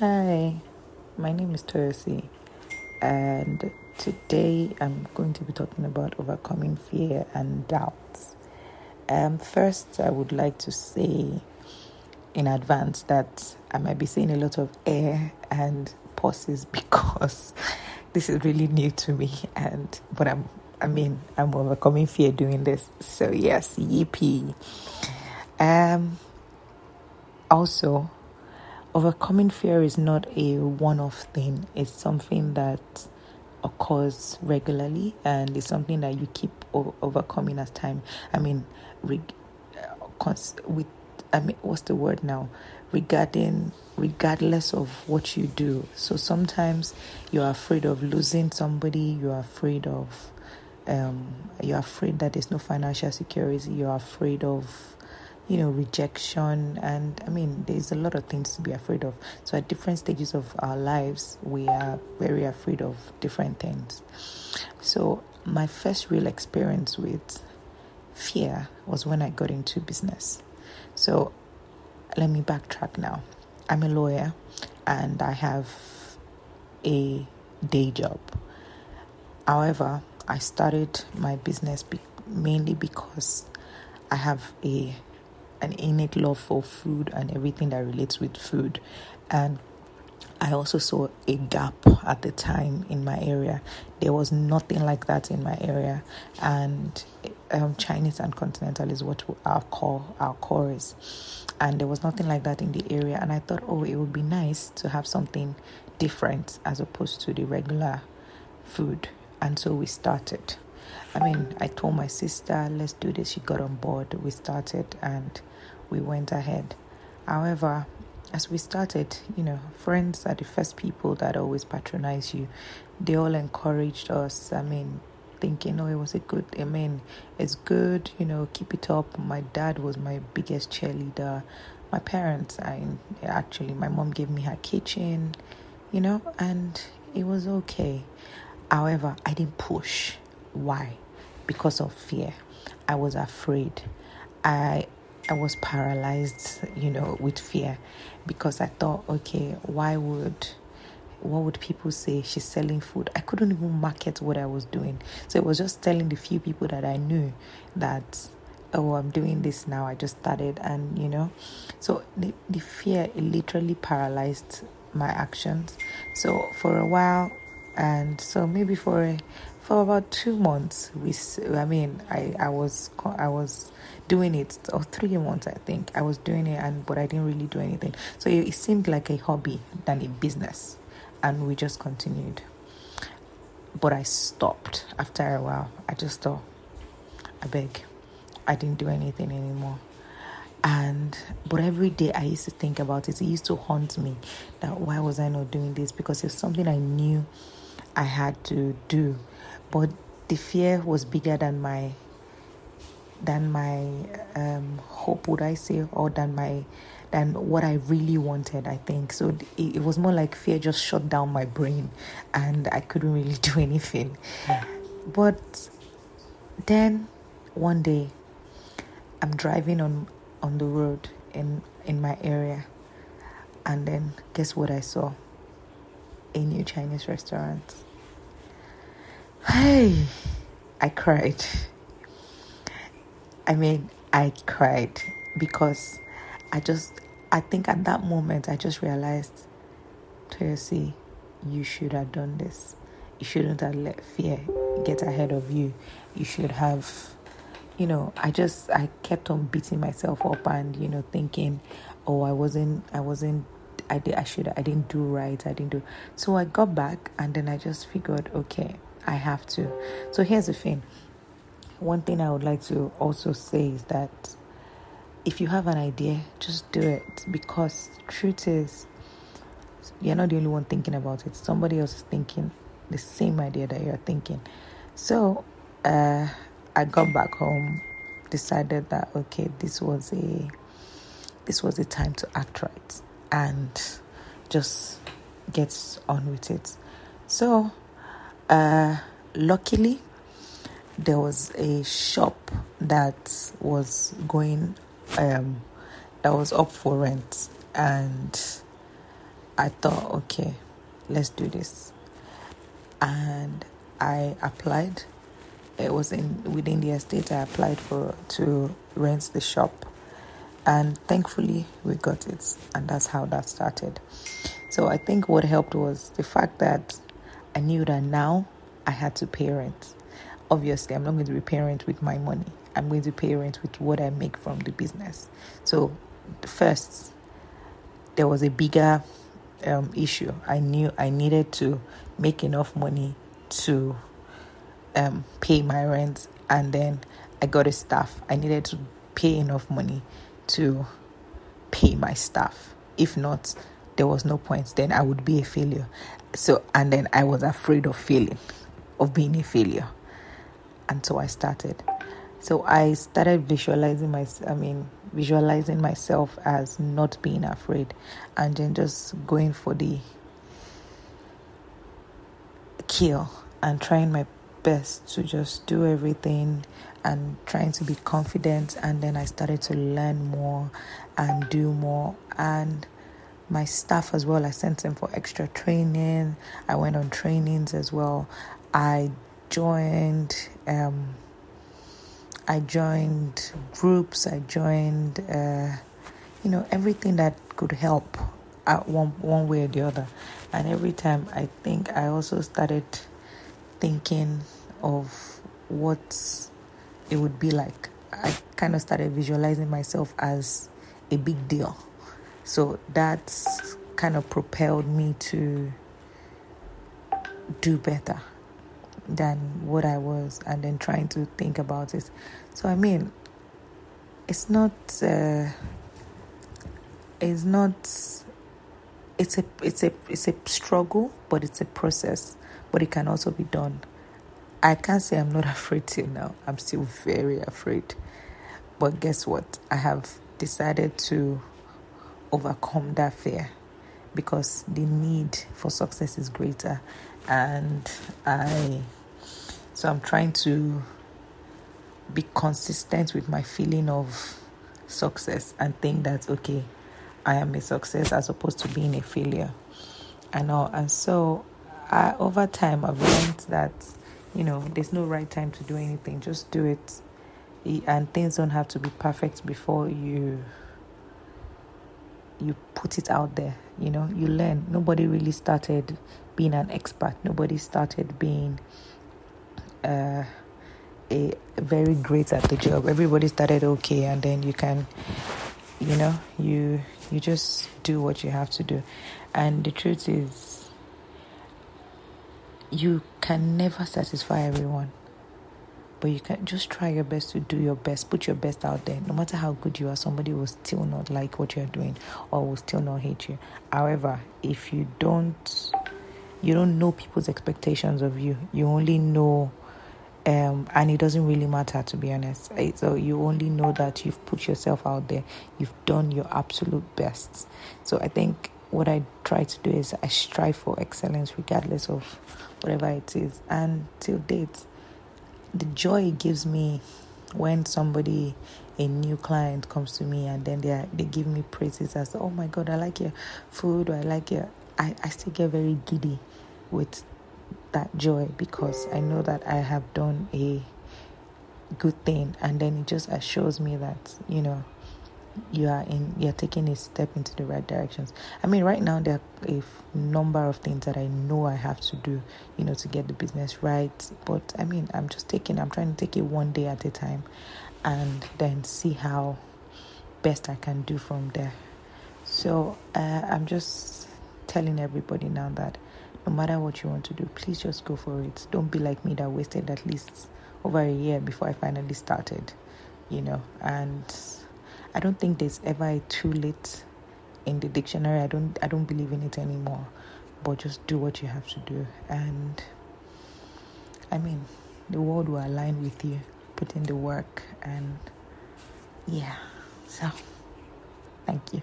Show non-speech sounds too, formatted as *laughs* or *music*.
Hi, my name is Toyosi, and today I'm going to be talking about overcoming fear and doubts. Um, first, I would like to say in advance that I might be saying a lot of air and pauses *laughs* because this is really new to me, and but I'm I mean I'm overcoming fear doing this. So yes, yippee. Um. Also, overcoming fear is not a one off thing, it's something that occurs regularly and it's something that you keep o- overcoming as time. I mean, reg- uh, cons- with I mean, what's the word now? Regarding, regardless of what you do. So sometimes you're afraid of losing somebody. You're afraid of, um, you're afraid that there's no financial security. You're afraid of you know, rejection. And I mean, there's a lot of things to be afraid of. So, at different stages of our lives, we are very afraid of different things. So, my first real experience with fear was when I got into business. So, let me backtrack now. I'm a lawyer and I have a day job. However, I started my business be- mainly because I have a an innate love for food and everything that relates with food. And I also saw a gap at the time in my area. There was nothing like that in my area, and um, Chinese and continental is what our core our core is, and there was nothing like that in the area. And I thought, oh, it would be nice to have something different as opposed to the regular food, and so we started. I mean, I told my sister, let's do this. She got on board. We started and we went ahead. However, as we started, you know, friends are the first people that always patronize you. They all encouraged us. I mean, thinking, oh, it was a good, I mean, it's good, you know, keep it up. My dad was my biggest cheerleader. My parents, I actually, my mom gave me her kitchen, you know, and it was okay. However, I didn't push. Why? Because of fear. I was afraid. I I was paralyzed, you know, with fear because I thought, okay, why would what would people say she's selling food i couldn't even market what i was doing so it was just telling the few people that i knew that oh i'm doing this now i just started and you know so the, the fear it literally paralyzed my actions so for a while and so maybe for a, for about two months we i mean i i was i was doing it or three months i think. I was doing it and but i didn't really do anything. So it, it seemed like a hobby than a business and we just continued. But i stopped after a while. I just thought i beg i didn't do anything anymore. And but every day i used to think about it. It used to haunt me that why was i not doing this? Because it's something i knew i had to do but the fear was bigger than my than my um, hope would i say or than my than what i really wanted i think. So it, it was more like fear just shut down my brain and i couldn't really *laughs* do anything. But then one day i'm driving on on the road in in my area and then guess what i saw? A new chinese restaurant hey i cried. I mean i cried because i just i think at that moment i just realized Toyosi, you should have done this. You shouldn't have let fear get ahead of you. You should have you know, I just I kept on beating myself up and you know thinking, oh, I wasn't I wasn't I did I should I didn't do right I didn't do so I got back and then I just figured okay I have to. So here's the thing. One thing I would like to also say is that if you have an idea, just do it because truth is you're not the only one thinking about it. Somebody else is thinking the same idea that you're thinking. So uh I got back home, decided that okay, this was a this was a time to act right and just get on with it. So, uh, luckily, there was a shop that was going um, that was up for rent, and I thought, okay, let's do this. And I applied. It was in within the estate. I applied for to rent the shop, and thankfully we got it, and that's how that started. So I think what helped was the fact that I knew that now I had to parent. Obviously, I'm not going to be parent with my money. I'm going to parent with what I make from the business. So, first, there was a bigger um, issue. I knew I needed to make enough money to um, pay my rent, and then I got a staff. I needed to pay enough money to pay my staff. If not, there was no point. Then I would be a failure. So, and then I was afraid of failing, of being a failure, and so I started. So I started visualizing my, I mean, visualizing myself as not being afraid, and then just going for the kill and trying my best to just do everything and trying to be confident and then I started to learn more and do more and my staff as well. I sent them for extra training. I went on trainings as well. I joined um, I joined groups. I joined uh, you know everything that could help at one one way or the other. And every time I think I also started thinking of what it would be like. I kind of started visualizing myself as a big deal. So that's kind of propelled me to do better than what I was and then trying to think about it. So I mean it's not uh, it's not it's a it's a it's a struggle, but it's a process. But it can also be done. I can't say I'm not *laughs* afraid till now. I'm still very afraid. But guess what? I have decided to overcome that fear because the need for success is greater and I so I'm trying to be consistent with my feeling of success and think that okay I am a success as opposed to being a failure. And all. And so, I, over time, I've learned that, you know, there's no right time to do anything. Just do it. And things don't have to be perfect before you you put it out there you know you learn nobody really started being an expert nobody started being uh, a very great at the job everybody started okay and then you can you know you you just do what you have to do. And the truth is, you can never satisfy everyone. But you can just try your best to do your best, put your best out there. No matter how good you are, somebody will still not like what you're doing or will still not hate you. However, if you don't you don't know people's expectations of you, you only know um, and it doesn't really matter to be honest. So you only know that you've put yourself out there, you've done your absolute best. So I think what I try to do is I strive for excellence regardless of whatever it is. And till date, the joy it gives me when somebody a new client comes to me and then they they give me praises as oh my god I like your food or I like your I, I still get very giddy with that joy because I know that I have done a good thing and then it just assures me that you know you are in you're taking a step into the right directions i mean right now there are a number of things that i know i have to do you know to get the business right but i mean i'm just taking i'm trying to take it one day at a time and then see how best i can do from there so uh, i'm just telling everybody now that no matter what you want to do, please just go for it. Don't be like me that wasted at least over a year before I finally started, you know. And I don't think there's ever a too late in the dictionary. I don't I don't believe in it anymore. But just do what you have to do and I mean the world will align with you. Put in the work and yeah. So thank you.